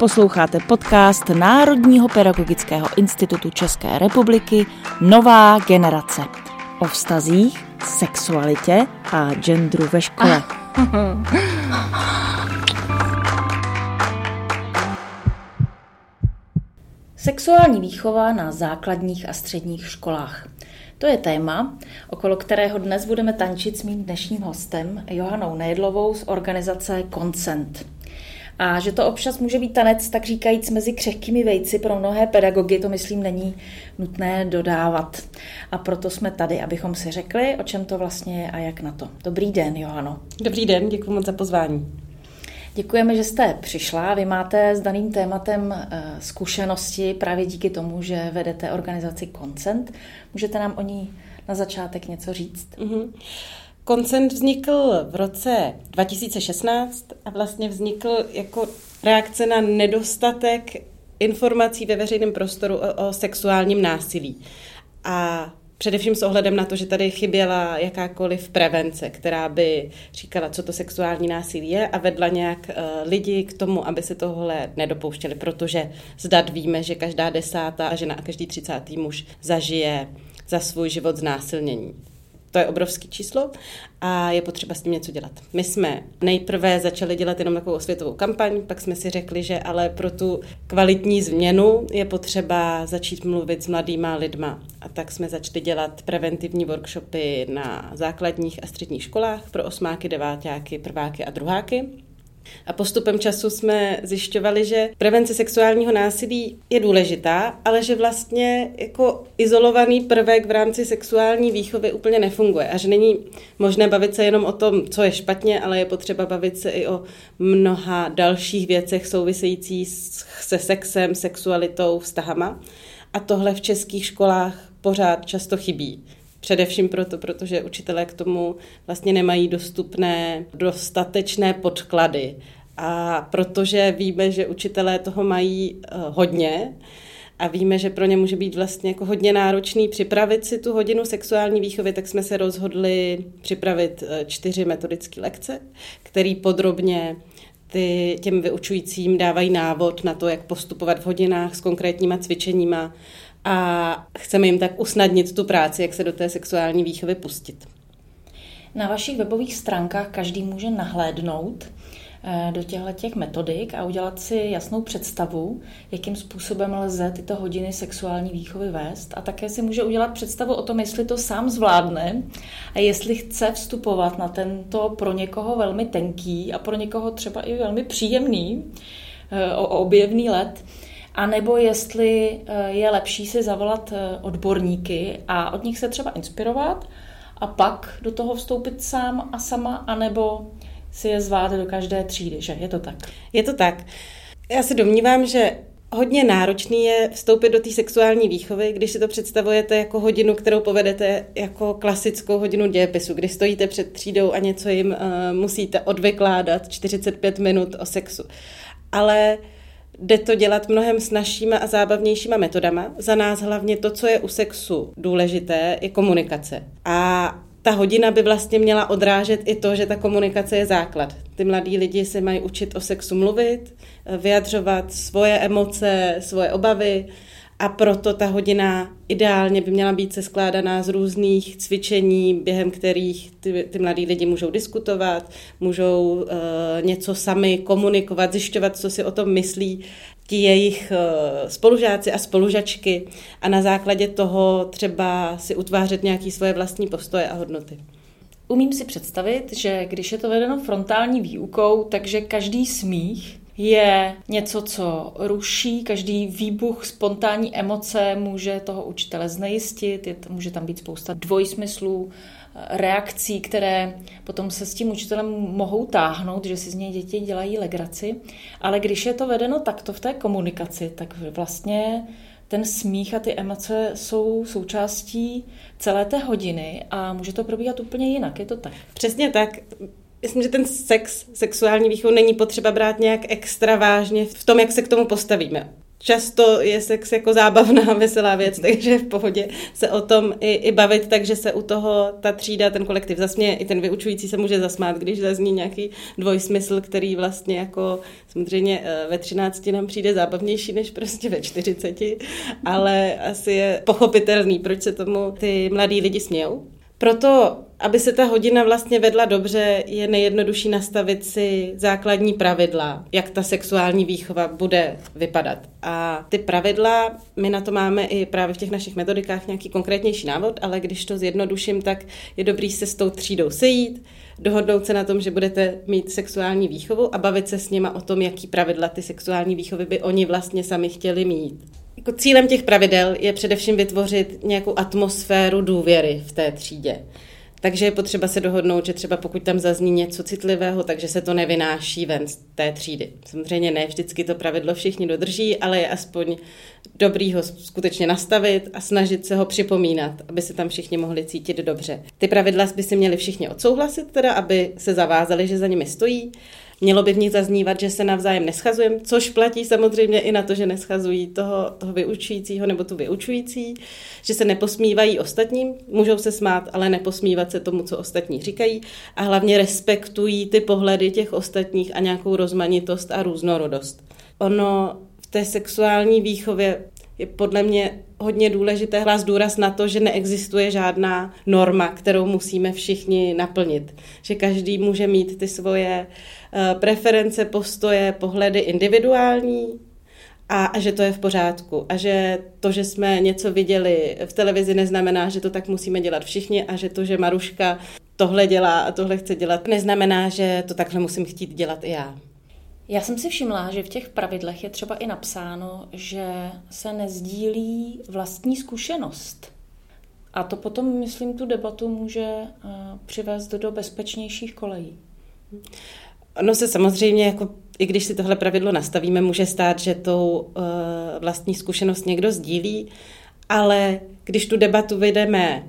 Posloucháte podcast Národního pedagogického institutu České republiky Nová generace o vztazích, sexualitě a genderu ve škole. Sexuální výchova na základních a středních školách. To je téma, okolo kterého dnes budeme tančit s mým dnešním hostem, Johanou Nejedlovou z organizace Consent. A že to občas může být tanec, tak říkajíc, mezi křehkými vejci pro mnohé pedagogy, to myslím není nutné dodávat. A proto jsme tady, abychom si řekli, o čem to vlastně je a jak na to. Dobrý den, Johano. Dobrý den, děkuji moc za pozvání. Děkujeme, že jste přišla. Vy máte s daným tématem eh, zkušenosti právě díky tomu, že vedete organizaci Koncent. Můžete nám o ní na začátek něco říct? Mm-hmm. Koncent vznikl v roce 2016 a vlastně vznikl jako reakce na nedostatek informací ve veřejném prostoru o, o sexuálním násilí. A Především s ohledem na to, že tady chyběla jakákoliv prevence, která by říkala, co to sexuální násilí je a vedla nějak uh, lidi k tomu, aby se tohle nedopouštěli, protože zdat víme, že každá desátá žena a každý třicátý muž zažije za svůj život znásilnění. To je obrovský číslo a je potřeba s tím něco dělat. My jsme nejprve začali dělat jenom takovou osvětovou kampaň, pak jsme si řekli, že ale pro tu kvalitní změnu je potřeba začít mluvit s mladýma lidma. A tak jsme začali dělat preventivní workshopy na základních a středních školách pro osmáky, devátáky, prváky a druháky. A postupem času jsme zjišťovali, že prevence sexuálního násilí je důležitá, ale že vlastně jako izolovaný prvek v rámci sexuální výchovy úplně nefunguje a že není možné bavit se jenom o tom, co je špatně, ale je potřeba bavit se i o mnoha dalších věcech související se sexem, sexualitou, vztahama. A tohle v českých školách pořád často chybí. Především proto, protože učitelé k tomu vlastně nemají dostupné dostatečné podklady. A protože víme, že učitelé toho mají uh, hodně, a víme, že pro ně může být vlastně jako hodně náročný připravit si tu hodinu sexuální výchovy, tak jsme se rozhodli připravit eh, čtyři metodické lekce, které podrobně ty, těm vyučujícím dávají návod na to, jak postupovat v hodinách s konkrétníma cvičeníma, a chceme jim tak usnadnit tu práci, jak se do té sexuální výchovy pustit. Na vašich webových stránkách každý může nahlédnout eh, do těchto těch metodik a udělat si jasnou představu, jakým způsobem lze tyto hodiny sexuální výchovy vést. A také si může udělat představu o tom, jestli to sám zvládne a jestli chce vstupovat na tento pro někoho velmi tenký a pro někoho třeba i velmi příjemný eh, objevný let a nebo jestli eh, je lepší si zavolat eh, odborníky a od nich se třeba inspirovat a pak do toho vstoupit sám a sama, anebo si je zvát do každé třídy, že je to tak? Je to tak. Já se domnívám, že hodně náročný je vstoupit do té sexuální výchovy, když si to představujete jako hodinu, kterou povedete jako klasickou hodinu dějepisu, kdy stojíte před třídou a něco jim uh, musíte odvykládat 45 minut o sexu. Ale uh, Jde to dělat mnohem snažšíma a zábavnějšíma metodama. Za nás hlavně to, co je u sexu důležité, je komunikace. A ta hodina by vlastně měla odrážet i to, že ta komunikace je základ. Ty mladí lidi se mají učit o sexu mluvit, vyjadřovat svoje emoce, svoje obavy, a proto ta hodina ideálně by měla být se skládaná z různých cvičení, během kterých ty, ty mladí lidi můžou diskutovat, můžou uh, něco sami komunikovat, zjišťovat, co si o tom myslí ti jejich uh, spolužáci a spolužačky a na základě toho třeba si utvářet nějaké svoje vlastní postoje a hodnoty. Umím si představit, že když je to vedeno frontální výukou, takže každý smích je něco, co ruší, každý výbuch spontánní emoce může toho učitele znejistit, je, může tam být spousta dvojsmyslů, reakcí, které potom se s tím učitelem mohou táhnout, že si z něj děti dělají legraci. Ale když je to vedeno takto v té komunikaci, tak vlastně ten smích a ty emoce jsou součástí celé té hodiny a může to probíhat úplně jinak, je to tak? Přesně tak myslím, že ten sex, sexuální výchov není potřeba brát nějak extra vážně v tom, jak se k tomu postavíme. často je sex jako zábavná, veselá věc, takže v pohodě se o tom i, i bavit, takže se u toho ta třída, ten kolektiv zasměje, i ten vyučující se může zasmát, když zazní nějaký dvojsmysl, který vlastně jako samozřejmě eh, ve 13 nám přijde zábavnější než prostě ve 40, ale asi je pochopitelný, proč se tomu ty mladí lidi smějou. Proto, aby se ta hodina vlastně vedla dobře, je nejjednodušší nastavit si základní pravidla, jak ta sexuální výchova bude vypadat. A ty pravidla, my na to máme i právě v těch našich metodikách nějaký konkrétnější návod, ale když to zjednoduším, tak je dobrý se s tou třídou sejít, dohodnout se na tom, že budete mít sexuální výchovu a bavit se s nima o tom, jaký pravidla ty sexuální výchovy by oni vlastně sami chtěli mít. Jako cílem těch pravidel je především vytvořit nějakou atmosféru důvěry v té třídě. Takže je potřeba se dohodnout, že třeba pokud tam zazní něco citlivého, takže se to nevynáší ven z té třídy. Samozřejmě ne vždycky to pravidlo všichni dodrží, ale je aspoň dobrý ho skutečně nastavit a snažit se ho připomínat, aby se tam všichni mohli cítit dobře. Ty pravidla by si měli všichni odsouhlasit, teda aby se zavázali, že za nimi stojí Mělo by v nich zaznívat, že se navzájem neschazujeme, což platí samozřejmě i na to, že neschazují toho, toho vyučujícího nebo tu vyučující, že se neposmívají ostatním, můžou se smát, ale neposmívat se tomu, co ostatní říkají a hlavně respektují ty pohledy těch ostatních a nějakou rozmanitost a různorodost. Ono v té sexuální výchově je podle mě hodně důležité hlas důraz na to, že neexistuje žádná norma, kterou musíme všichni naplnit. Že každý může mít ty svoje eh, preference, postoje, pohledy individuální, a, a že to je v pořádku. A že to, že jsme něco viděli v televizi, neznamená, že to tak musíme dělat všichni a že to, že Maruška tohle dělá a tohle chce dělat, neznamená, že to takhle musím chtít dělat i já. Já jsem si všimla, že v těch pravidlech je třeba i napsáno, že se nezdílí vlastní zkušenost. A to potom, myslím, tu debatu může eh, přivést do bezpečnějších kolejí. Ono se samozřejmě, jako, i když si tohle pravidlo nastavíme, může stát, že tou uh, vlastní zkušenost někdo sdílí, ale když tu debatu vedeme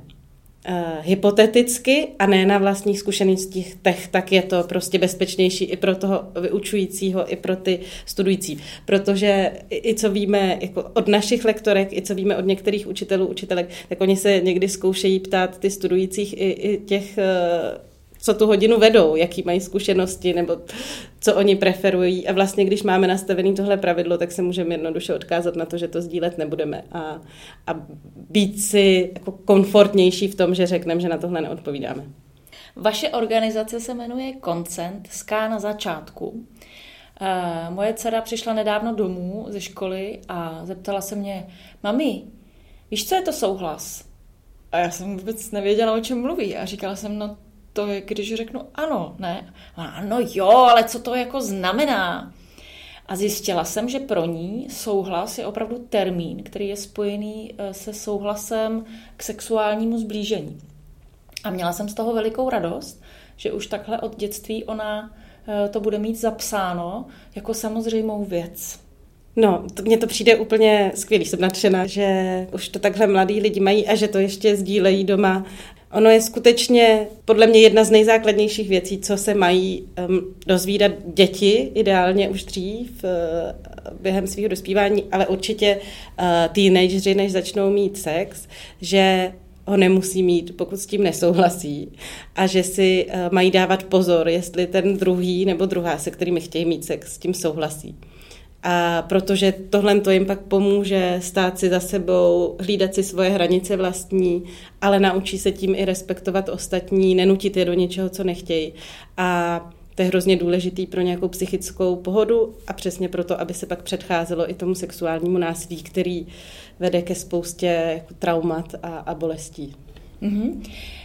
hypoteticky a ne na vlastních zkušenostích, tak je to prostě bezpečnější i pro toho vyučujícího, i pro ty studující. Protože i co víme jako od našich lektorek, i co víme od některých učitelů, učitelek, tak oni se někdy zkoušejí ptát ty studujících i, i těch uh, co tu hodinu vedou, jaký mají zkušenosti nebo co oni preferují. A vlastně, když máme nastavený tohle pravidlo, tak se můžeme jednoduše odkázat na to, že to sdílet nebudeme a, a být si jako komfortnější v tom, že řekneme, že na tohle neodpovídáme. Vaše organizace se jmenuje Koncent, Ská na začátku. Eh, moje dcera přišla nedávno domů ze školy a zeptala se mě, mami, víš, co je to souhlas? A já jsem vůbec nevěděla, o čem mluví. A říkala jsem, no to je, když řeknu ano, ne? Ano, jo, ale co to jako znamená? A zjistila jsem, že pro ní souhlas je opravdu termín, který je spojený eh, se souhlasem k sexuálnímu zblížení. A měla jsem z toho velikou radost, že už takhle od dětství ona eh, to bude mít zapsáno jako samozřejmou věc. No, to, mně to přijde úplně skvělý, jsem nadšená, že už to takhle mladí lidi mají a že to ještě sdílejí doma Ono je skutečně podle mě jedna z nejzákladnějších věcí, co se mají um, dozvídat děti, ideálně už dřív, uh, během svého dospívání, ale určitě uh, teenageři, než začnou mít sex, že ho nemusí mít, pokud s tím nesouhlasí a že si uh, mají dávat pozor, jestli ten druhý nebo druhá, se kterými chtějí mít sex, s tím souhlasí. A protože tohle to jim pak pomůže stát si za sebou, hlídat si svoje hranice vlastní, ale naučí se tím i respektovat ostatní, nenutit je do něčeho, co nechtějí. A to je hrozně důležitý pro nějakou psychickou pohodu a přesně proto, aby se pak předcházelo i tomu sexuálnímu násilí, který vede ke spoustě jako traumat a, a bolestí. Mm-hmm.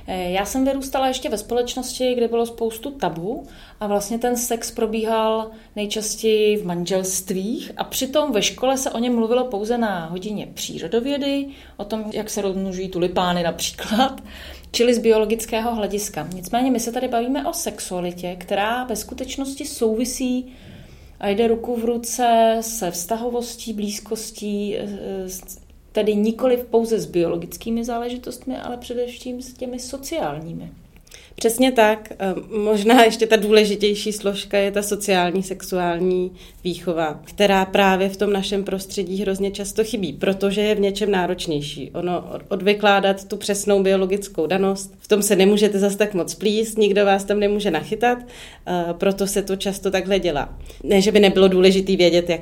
Já jsem vyrůstala ještě ve společnosti, kde bylo spoustu tabu a vlastně ten sex probíhal nejčastěji v manželstvích a přitom ve škole se o něm mluvilo pouze na hodině přírodovědy, o tom, jak se rozmnožují tulipány například, čili z biologického hlediska. Nicméně my se tady bavíme o sexualitě, která ve skutečnosti souvisí a jde ruku v ruce se vztahovostí, blízkostí, tedy nikoli pouze s biologickými záležitostmi, ale především s těmi sociálními. Přesně tak. Možná ještě ta důležitější složka je ta sociální sexuální výchova, která právě v tom našem prostředí hrozně často chybí, protože je v něčem náročnější. Ono odvykládat tu přesnou biologickou danost, v tom se nemůžete zas tak moc plíst, nikdo vás tam nemůže nachytat, proto se to často takhle dělá. Ne, že by nebylo důležité vědět, jak,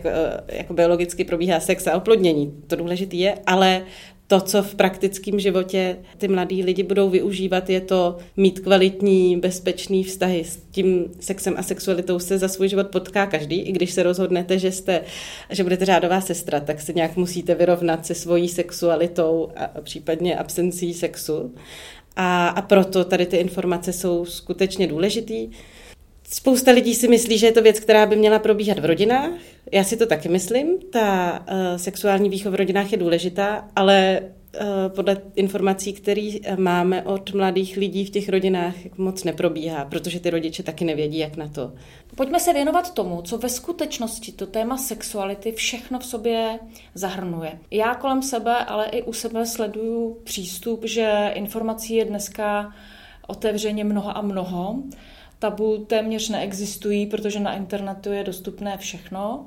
jak biologicky probíhá sex a oplodnění, to důležité je, ale to, co v praktickém životě ty mladí lidi budou využívat, je to mít kvalitní, bezpečný vztahy. S tím sexem a sexualitou se za svůj život potká každý. I když se rozhodnete, že, jste, že budete řádová sestra, tak se nějak musíte vyrovnat se svojí sexualitou a případně absencí sexu. A, a proto tady ty informace jsou skutečně důležitý. Spousta lidí si myslí, že je to věc, která by měla probíhat v rodinách. Já si to taky myslím. Ta uh, sexuální výchova v rodinách je důležitá, ale uh, podle informací, které eh, máme od mladých lidí v těch rodinách, moc neprobíhá, protože ty rodiče taky nevědí, jak na to. Pojďme se věnovat tomu, co ve skutečnosti to téma sexuality všechno v sobě zahrnuje. Já kolem sebe, ale i u sebe sleduju přístup, že informací je dneska otevřeně mnoho a mnoho tabu téměř neexistují, protože na internetu je dostupné všechno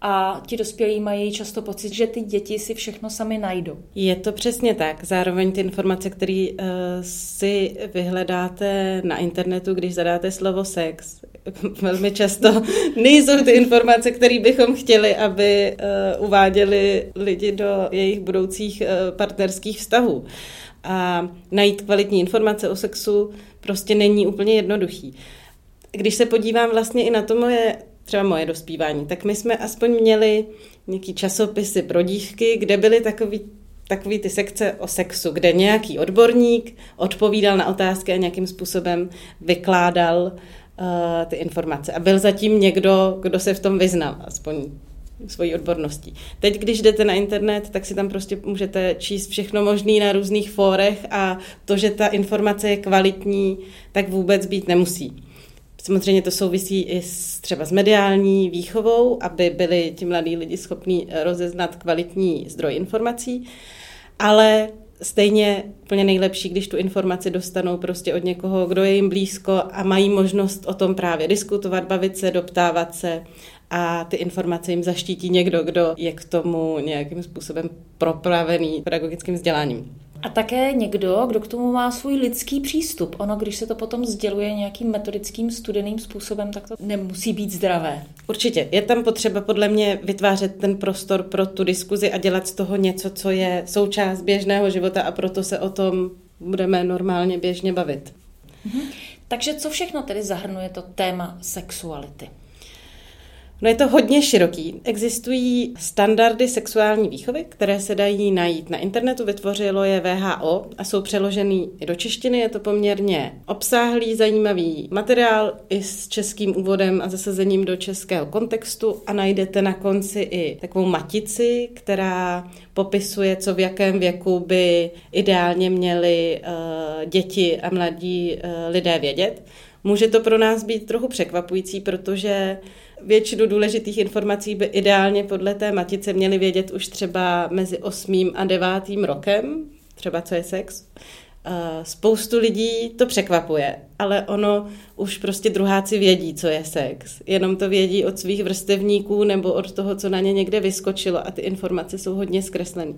a ti dospělí mají často pocit, že ty děti si všechno sami najdou. Je to přesně tak. Zároveň ty informace, které uh, si vyhledáte na internetu, když zadáte slovo sex, velmi často nejsou ty informace, které bychom chtěli, aby uh, uváděli lidi do jejich budoucích uh, partnerských vztahů. A najít kvalitní informace o sexu prostě není úplně jednoduchý. Když se podívám vlastně i na to moje, třeba moje dospívání, tak my jsme aspoň měli nějaký časopisy pro dívky, kde byly takový takový ty sekce o sexu, kde nějaký odborník odpovídal na otázky a nějakým způsobem vykládal uh, ty informace. A byl zatím někdo, kdo se v tom vyznal, aspoň svojí odborností. Teď, když jdete na internet, tak si tam prostě můžete číst všechno možné na různých fórech a to, že ta informace je kvalitní, tak vůbec být nemusí. Samozřejmě to souvisí i s, třeba s mediální výchovou, aby byli ti mladí lidi schopní rozeznat kvalitní zdroj informací, ale stejně úplně nejlepší, když tu informaci dostanou prostě od někoho, kdo je jim blízko a mají možnost o tom právě diskutovat, bavit se, doptávat se a ty informace jim zaštítí někdo, kdo je k tomu nějakým způsobem propravený pedagogickým vzděláním. A také někdo, kdo k tomu má svůj lidský přístup. Ono, když se to potom sděluje nějakým metodickým studeným způsobem, tak to nemusí být zdravé. Určitě. Je tam potřeba podle mě vytvářet ten prostor pro tu diskuzi a dělat z toho něco, co je součást běžného života a proto se o tom budeme normálně běžně bavit. Mhm. Takže co všechno tedy zahrnuje to téma sexuality? No je to hodně široký. Existují standardy sexuální výchovy, které se dají najít na internetu. Vytvořilo je VHO a jsou přeložený i do češtiny. Je to poměrně obsáhlý, zajímavý materiál i s českým úvodem a zasazením do českého kontextu a najdete na konci i takovou matici, která popisuje, co v jakém věku by ideálně měli uh, děti a mladí uh, lidé vědět. Může to pro nás být trochu překvapující, protože většinu důležitých informací by ideálně podle té matice měli vědět už třeba mezi osmým a devátým rokem, třeba co je sex. Spoustu lidí to překvapuje, ale ono už prostě druháci vědí, co je sex. Jenom to vědí od svých vrstevníků nebo od toho, co na ně někde vyskočilo a ty informace jsou hodně zkreslené.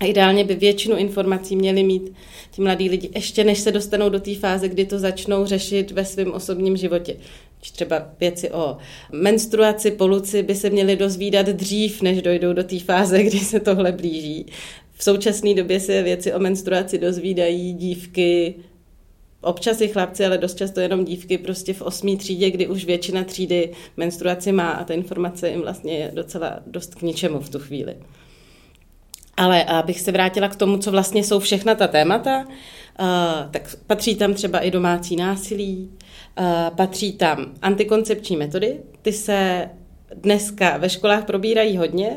A ideálně by většinu informací měli mít ti mladí lidi, ještě než se dostanou do té fáze, kdy to začnou řešit ve svém osobním životě. Třeba věci o menstruaci, poluci by se měly dozvídat dřív, než dojdou do té fáze, kdy se tohle blíží. V současné době se věci o menstruaci dozvídají dívky, občas i chlapci, ale dost často jenom dívky prostě v osmý třídě, kdy už většina třídy menstruaci má a ta informace jim vlastně je docela dost k ničemu v tu chvíli. Ale abych se vrátila k tomu, co vlastně jsou všechna ta témata, uh, tak patří tam třeba i domácí násilí, uh, patří tam antikoncepční metody, ty se dneska ve školách probírají hodně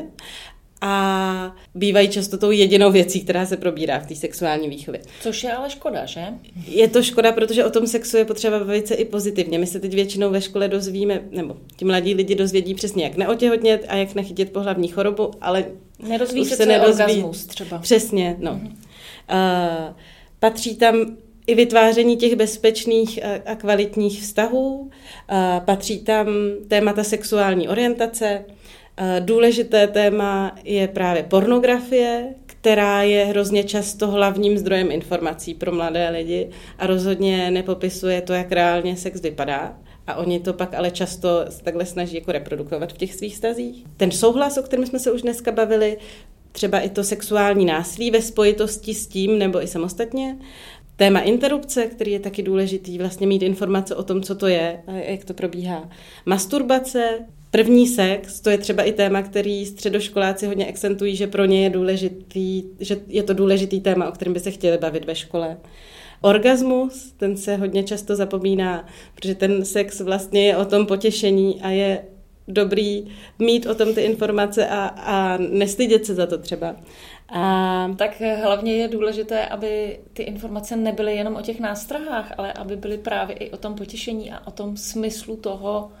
a bývají často tou jedinou věcí, která se probírá v té sexuální výchově. Což je ale škoda, že? Je to škoda, protože o tom sexu je potřeba bavit se i pozitivně. My se teď většinou ve škole dozvíme, nebo ti mladí lidi dozvědí přesně, jak neotěhotnět a jak nechytit pohlavní chorobu, ale Nedozví se, se nedozví. orgasmus třeba. Přesně, no. Mm-hmm. Uh, patří tam i vytváření těch bezpečných a kvalitních vztahů. Patří tam témata sexuální orientace. Důležité téma je právě pornografie, která je hrozně často hlavním zdrojem informací pro mladé lidi a rozhodně nepopisuje to, jak reálně sex vypadá. A oni to pak ale často takhle snaží jako reprodukovat v těch svých stazích. Ten souhlas, o kterém jsme se už dneska bavili, třeba i to sexuální násilí ve spojitosti s tím nebo i samostatně, Téma interrupce, který je taky důležitý, vlastně mít informace o tom, co to je a jak to probíhá. Masturbace, první sex, to je třeba i téma, který středoškoláci hodně akcentují, že pro ně je důležitý, že je to důležitý téma, o kterém by se chtěli bavit ve škole. Orgasmus, ten se hodně často zapomíná, protože ten sex vlastně je o tom potěšení a je dobrý mít o tom ty informace a, a nestydět se za to třeba. A... Tak hlavně je důležité, aby ty informace nebyly jenom o těch nástrahách, ale aby byly právě i o tom potěšení a o tom smyslu toho,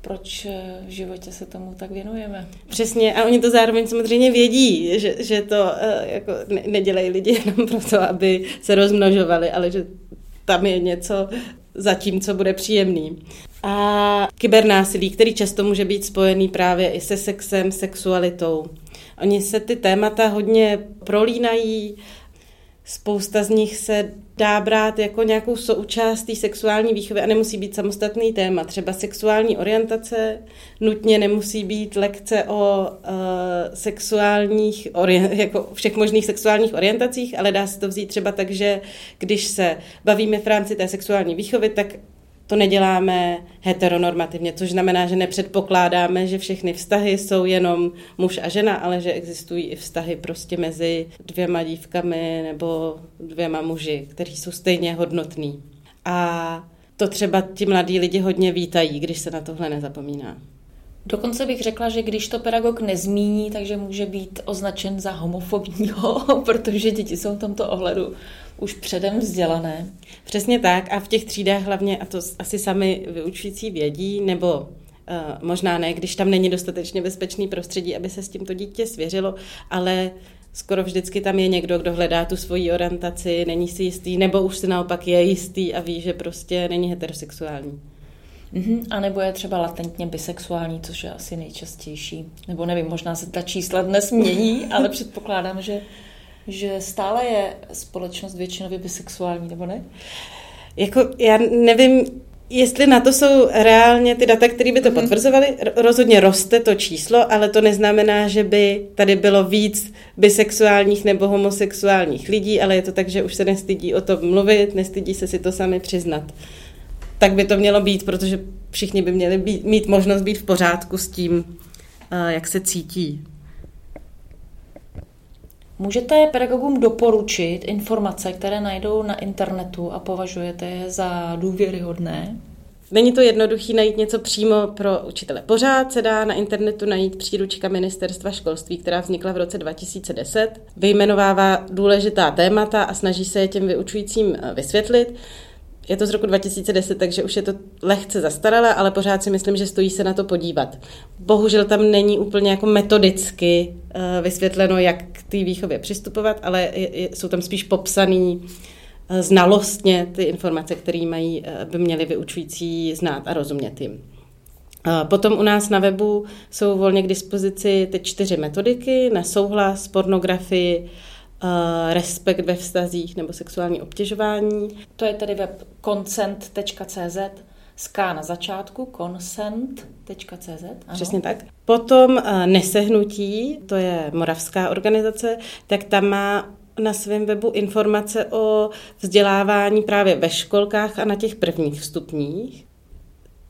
proč v životě se tomu tak věnujeme. Přesně, a oni to zároveň samozřejmě vědí, že, že to eh, jako ne, nedělají lidi jenom proto, aby se rozmnožovali, ale že tam je něco za tím, co bude příjemný. A kybernásilí, který často může být spojený právě i se sexem, sexualitou. Oni se ty témata hodně prolínají, spousta z nich se dá brát jako nějakou součást té sexuální výchovy a nemusí být samostatný téma. Třeba sexuální orientace nutně nemusí být lekce o uh, sexuálních, orient, jako všech možných sexuálních orientacích, ale dá se to vzít třeba tak, že když se bavíme v rámci té sexuální výchovy, tak to neděláme heteronormativně, což znamená, že nepředpokládáme, že všechny vztahy jsou jenom muž a žena, ale že existují i vztahy prostě mezi dvěma dívkami nebo dvěma muži, kteří jsou stejně hodnotní. A to třeba ti mladí lidi hodně vítají, když se na tohle nezapomíná. Dokonce bych řekla, že když to pedagog nezmíní, takže může být označen za homofobního, protože děti jsou v tomto ohledu už předem vzdělané. Přesně tak a v těch třídách hlavně, a to asi sami vyučující vědí, nebo uh, možná ne, když tam není dostatečně bezpečný prostředí, aby se s tímto dítě svěřilo, ale skoro vždycky tam je někdo, kdo hledá tu svoji orientaci, není si jistý, nebo už si naopak je jistý a ví, že prostě není heterosexuální. Mm-hmm. A nebo je třeba latentně bisexuální, což je asi nejčastější. Nebo nevím, možná se ta čísla dnes mění, ale předpokládám, že že stále je společnost většinově bisexuální, nebo ne? Jako, já nevím, jestli na to jsou reálně ty data, které by to mm-hmm. potvrzovaly. Rozhodně roste to číslo, ale to neznamená, že by tady bylo víc bisexuálních nebo homosexuálních lidí, ale je to tak, že už se nestydí o tom mluvit, nestydí se si to sami přiznat. Tak by to mělo být, protože všichni by měli být, mít možnost být v pořádku s tím, jak se cítí. Můžete pedagogům doporučit informace, které najdou na internetu a považujete je za důvěryhodné? Není to jednoduché najít něco přímo pro učitele. Pořád se dá na internetu najít příručka Ministerstva školství, která vznikla v roce 2010. Vyjmenovává důležitá témata a snaží se je těm vyučujícím eh, vysvětlit. Je to z roku 2010, takže už je to lehce zastaralé, ale pořád si myslím, že stojí se na to podívat. Bohužel tam není úplně jako metodicky uh, vysvětleno, jak té výchově přistupovat, ale je, jsou tam spíš popsaný uh, znalostně ty informace, které mají, uh, by měli vyučující znát a rozumět jim. Potom u nás na webu jsou volně k dispozici ty čtyři metodiky na souhlas, pornografii, respekt ve vztazích nebo sexuální obtěžování. To je tedy web consent.cz s K na začátku, consent.cz. Přesně tak. Potom uh, Nesehnutí, to je moravská organizace, tak tam má na svém webu informace o vzdělávání právě ve školkách a na těch prvních stupních.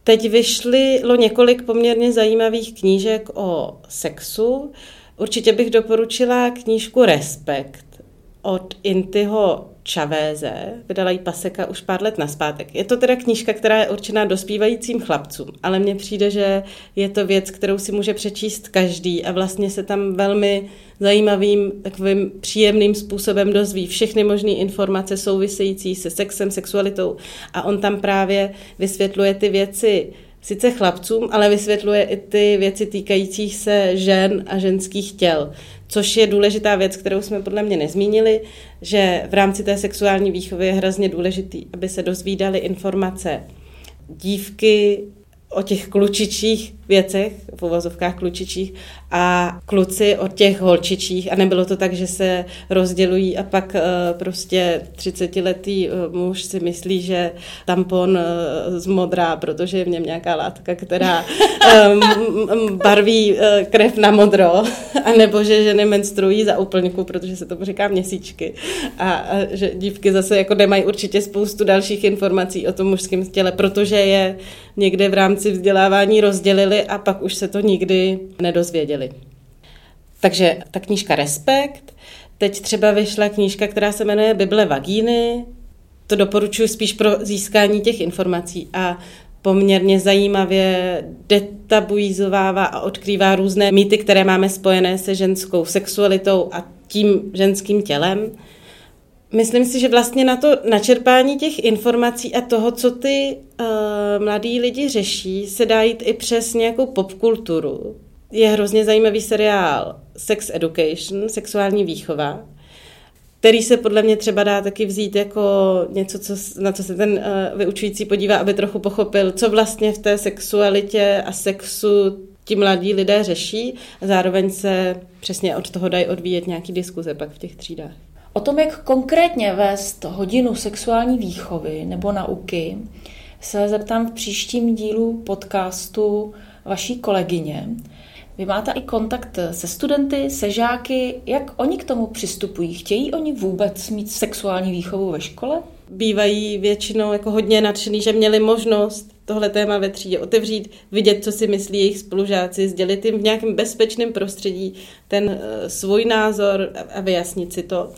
Teď vyšlo několik poměrně zajímavých knížek o sexu. Určitě bych doporučila knížku Respekt od Intyho Čavéze, vydala jí Paseka už pár let naspátek. Je to teda knížka, která je určená dospívajícím chlapcům, ale mně přijde, že je to věc, kterou si může přečíst každý a vlastně se tam velmi zajímavým, takovým příjemným způsobem dozví všechny možné informace související se sexem, sexualitou a on tam právě vysvětluje ty věci sice chlapcům, ale vysvětluje i ty věci týkajících se žen a ženských těl. Což je důležitá věc, kterou jsme podle mě nezmínili, že v rámci té sexuální výchovy je hrozně důležitý, aby se dozvídali informace dívky o těch klučičích věcech, v uvozovkách klučičích, a kluci o těch holčičích. A nebylo to tak, že se rozdělují a pak uh, prostě 30-letý uh, muž si myslí, že tampon uh, zmodrá, protože je v něm nějaká látka, která barví krev na modro, a nebo že ženy menstruují za úplňku, protože se tomu říká měsíčky. A že dívky zase jako nemají určitě spoustu dalších informací o tom mužském těle, protože je někde v rámci vzdělávání rozdělili a pak už se to nikdy nedozvěděli. Takže ta knížka Respekt. Teď třeba vyšla knížka, která se jmenuje Bible vagíny. To doporučuji spíš pro získání těch informací a poměrně zajímavě detabuizovává a odkrývá různé mýty, které máme spojené se ženskou sexualitou a tím ženským tělem. Myslím si, že vlastně na to načerpání těch informací a toho, co ty uh, mladí lidi řeší, se dá jít i přes nějakou popkulturu. Je hrozně zajímavý seriál Sex Education, sexuální výchova, který se podle mě třeba dá taky vzít jako něco, co, na co se ten uh, vyučující podívá, aby trochu pochopil, co vlastně v té sexualitě a sexu ti mladí lidé řeší a zároveň se přesně od toho dají odvíjet nějaký diskuze pak v těch třídách. O tom, jak konkrétně vést hodinu sexuální výchovy nebo nauky, se zeptám v příštím dílu podcastu vaší kolegyně. Vy máte i kontakt se studenty, se žáky. Jak oni k tomu přistupují? Chtějí oni vůbec mít sexuální výchovu ve škole? Bývají většinou jako hodně nadšený, že měli možnost tohle téma ve třídě otevřít, vidět, co si myslí jejich spolužáci, sdělit jim v nějakém bezpečném prostředí ten eh, svůj názor a vyjasnit si to.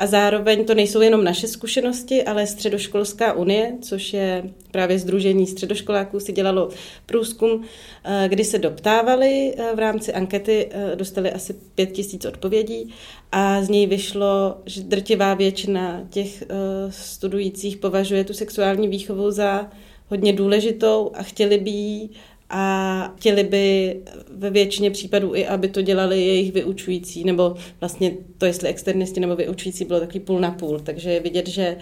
A zároveň to nejsou jenom naše zkušenosti, ale Středoškolská unie, což je právě Združení středoškoláků, si dělalo průzkum, eh, kdy se doptávali eh, v rámci ankety, dostali asi pět tisíc odpovědí a z něj vyšlo, že drtivá většina těch studujících považuje tu sexuální výchovu za hodně důležitou a chtěli by ji a chtěli by ve většině případů i, aby to dělali jejich vyučující, nebo vlastně to, jestli externisti nebo vyučující, bylo takový půl na půl. Takže je vidět, že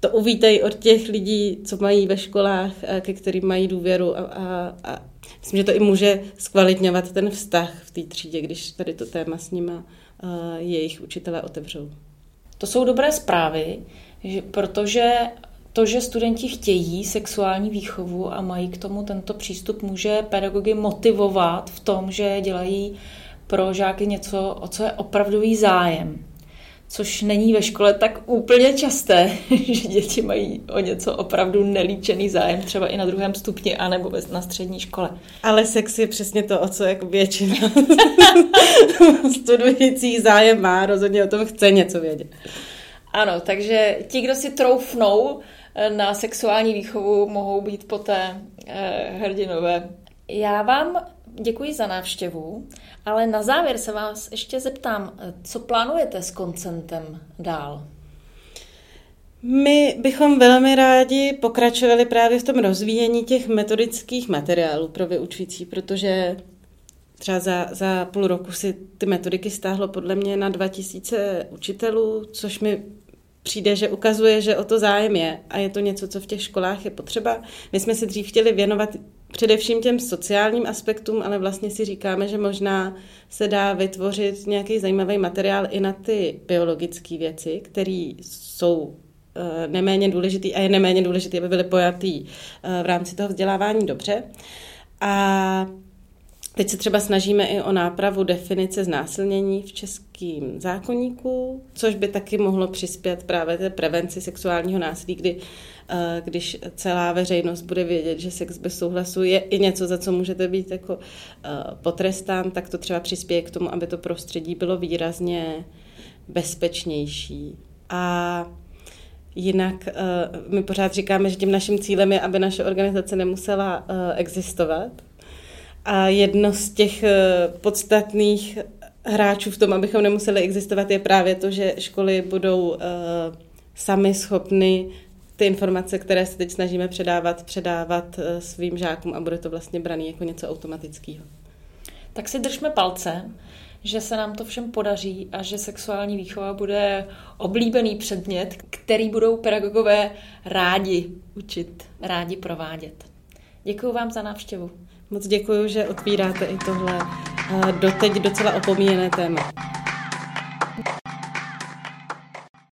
to uvítají od těch lidí, co mají ve školách, ke kterým mají důvěru a, a, a myslím, že to i může zkvalitňovat ten vztah v té třídě, když tady to téma s nima jejich učitelé otevřou. To jsou dobré zprávy, že, protože to, že studenti chtějí sexuální výchovu a mají k tomu tento přístup, může pedagogy motivovat v tom, že dělají pro žáky něco, o co je opravdový zájem. Což není ve škole tak úplně časté, že děti mají o něco opravdu nelíčený zájem, třeba i na druhém stupni, anebo na střední škole. Ale sex je přesně to, o co jako většina studujících zájem má, rozhodně o tom chce něco vědět. Ano, takže ti, kdo si troufnou na sexuální výchovu mohou být poté eh, hrdinové. Já vám děkuji za návštěvu, ale na závěr se vás ještě zeptám, co plánujete s koncentem dál? My bychom velmi rádi pokračovali právě v tom rozvíjení těch metodických materiálů pro vyučující, protože třeba za, za půl roku si ty metodiky stáhlo podle mě na 2000 učitelů, což mi přijde, že ukazuje, že o to zájem je a je to něco, co v těch školách je potřeba. My jsme se dřív chtěli věnovat především těm sociálním aspektům, ale vlastně si říkáme, že možná se dá vytvořit nějaký zajímavý materiál i na ty biologické věci, které jsou eh, neméně důležitý a je neméně důležitý, aby byly pojatý eh, v rámci toho vzdělávání dobře. A Teď se třeba snažíme i o nápravu definice znásilnění v českém zákonníku, což by taky mohlo přispět právě té prevenci sexuálního násilí, kdy eh, když celá veřejnost bude vědět, že sex bez souhlasu je i něco, za co můžete být jako eh, potrestán, tak to třeba přispěje k tomu, aby to prostředí bylo výrazně bezpečnější. A Jinak eh, my pořád říkáme, že tím naším cílem je, aby naše organizace nemusela existovat, a jedno z těch eh, podstatných hráčů v tom, abychom nemuseli existovat, je právě to, že školy budou uh, sami schopny ty informace, které se teď snažíme předávat, předávat eh, svým žákům a bude to vlastně braný jako něco automatického. Tak si držme palce, že se nám to všem podaří a že sexuální výchova bude oblíbený předmět, který budou pedagogové rádi učit, rádi provádět. Děkuji vám za návštěvu. Moc děkuji, že otvíráte i tohle eh, doteď docela opomíjené téma.